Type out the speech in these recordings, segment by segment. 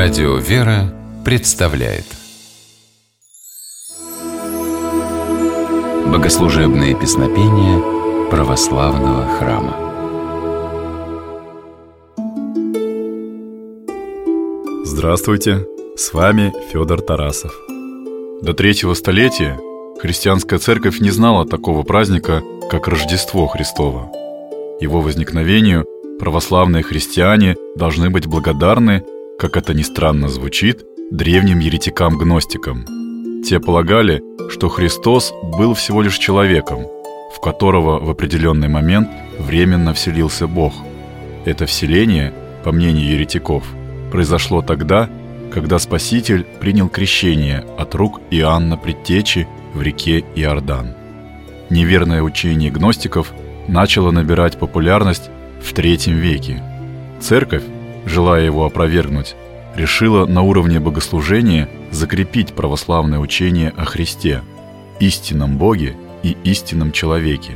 Радио «Вера» представляет Богослужебные песнопения православного храма Здравствуйте, с вами Федор Тарасов. До третьего столетия христианская церковь не знала такого праздника, как Рождество Христово. Его возникновению православные христиане должны быть благодарны – как это ни странно звучит, древним еретикам-гностикам. Те полагали, что Христос был всего лишь человеком, в которого в определенный момент временно вселился Бог. Это вселение, по мнению еретиков, произошло тогда, когда Спаситель принял крещение от рук Иоанна Предтечи в реке Иордан. Неверное учение гностиков начало набирать популярность в III веке. Церковь желая его опровергнуть, решила на уровне богослужения закрепить православное учение о Христе, истинном Боге и истинном человеке.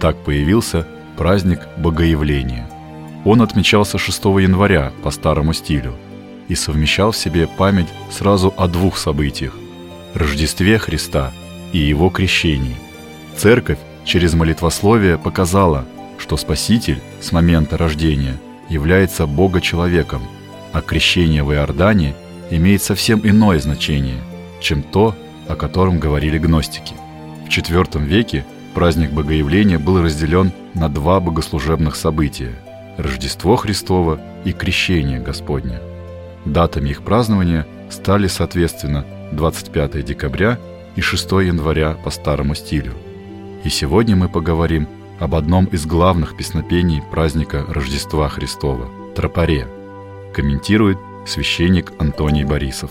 Так появился праздник Богоявления. Он отмечался 6 января по старому стилю и совмещал в себе память сразу о двух событиях – Рождестве Христа и Его крещении. Церковь через молитвословие показала, что Спаситель с момента рождения – является Бога-человеком, а крещение в Иордане имеет совсем иное значение, чем то, о котором говорили гностики. В IV веке праздник Богоявления был разделен на два богослужебных события – Рождество Христово и Крещение Господне. Датами их празднования стали, соответственно, 25 декабря и 6 января по старому стилю. И сегодня мы поговорим об одном из главных песнопений праздника Рождества Христова – Тропаре, комментирует священник Антоний Борисов.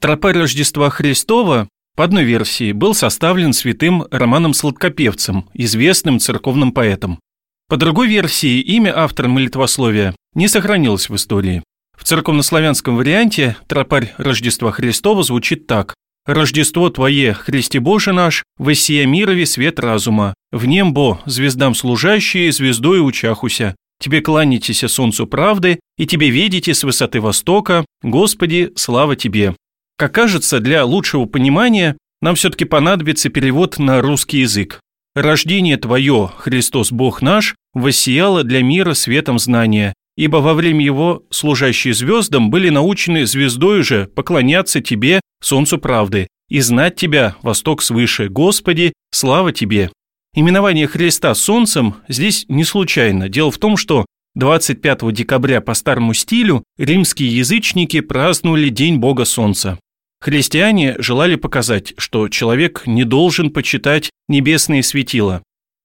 Тропарь Рождества Христова по одной версии был составлен святым Романом Сладкопевцем, известным церковным поэтом. По другой версии имя автора молитвословия не сохранилось в истории. В церковнославянском варианте тропарь Рождества Христова звучит так Рождество Твое, Христе Боже наш, воссия мирове свет разума, в небо звездам служащие, звездой учахуся. Тебе кланяйтесь солнцу правды, и тебе видите с высоты востока, Господи, слава Тебе. Как кажется, для лучшего понимания нам все-таки понадобится перевод на русский язык. Рождение Твое, Христос Бог наш, воссияло для мира светом знания, ибо во время его служащие звездам были научены звездой же поклоняться Тебе солнцу правды, и знать Тебя, восток свыше, Господи, слава Тебе». Именование Христа солнцем здесь не случайно. Дело в том, что 25 декабря по старому стилю римские язычники праздновали День Бога Солнца. Христиане желали показать, что человек не должен почитать небесные светила.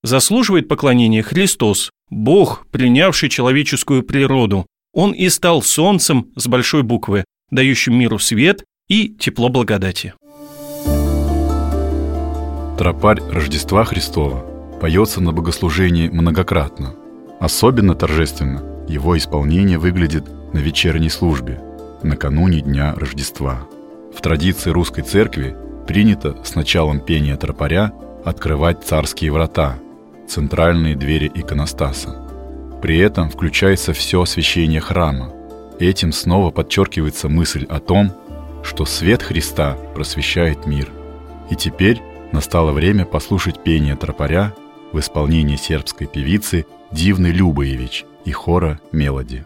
Заслуживает поклонения Христос, Бог, принявший человеческую природу. Он и стал солнцем с большой буквы, дающим миру свет и тепло благодати. Тропарь Рождества Христова поется на богослужении многократно. Особенно торжественно его исполнение выглядит на вечерней службе, накануне Дня Рождества. В традиции русской церкви принято с началом пения тропаря открывать царские врата, центральные двери иконостаса. При этом включается все освящение храма. Этим снова подчеркивается мысль о том, что свет Христа просвещает мир. И теперь настало время послушать пение тропаря в исполнении сербской певицы Дивны Любоевич и хора «Мелоди».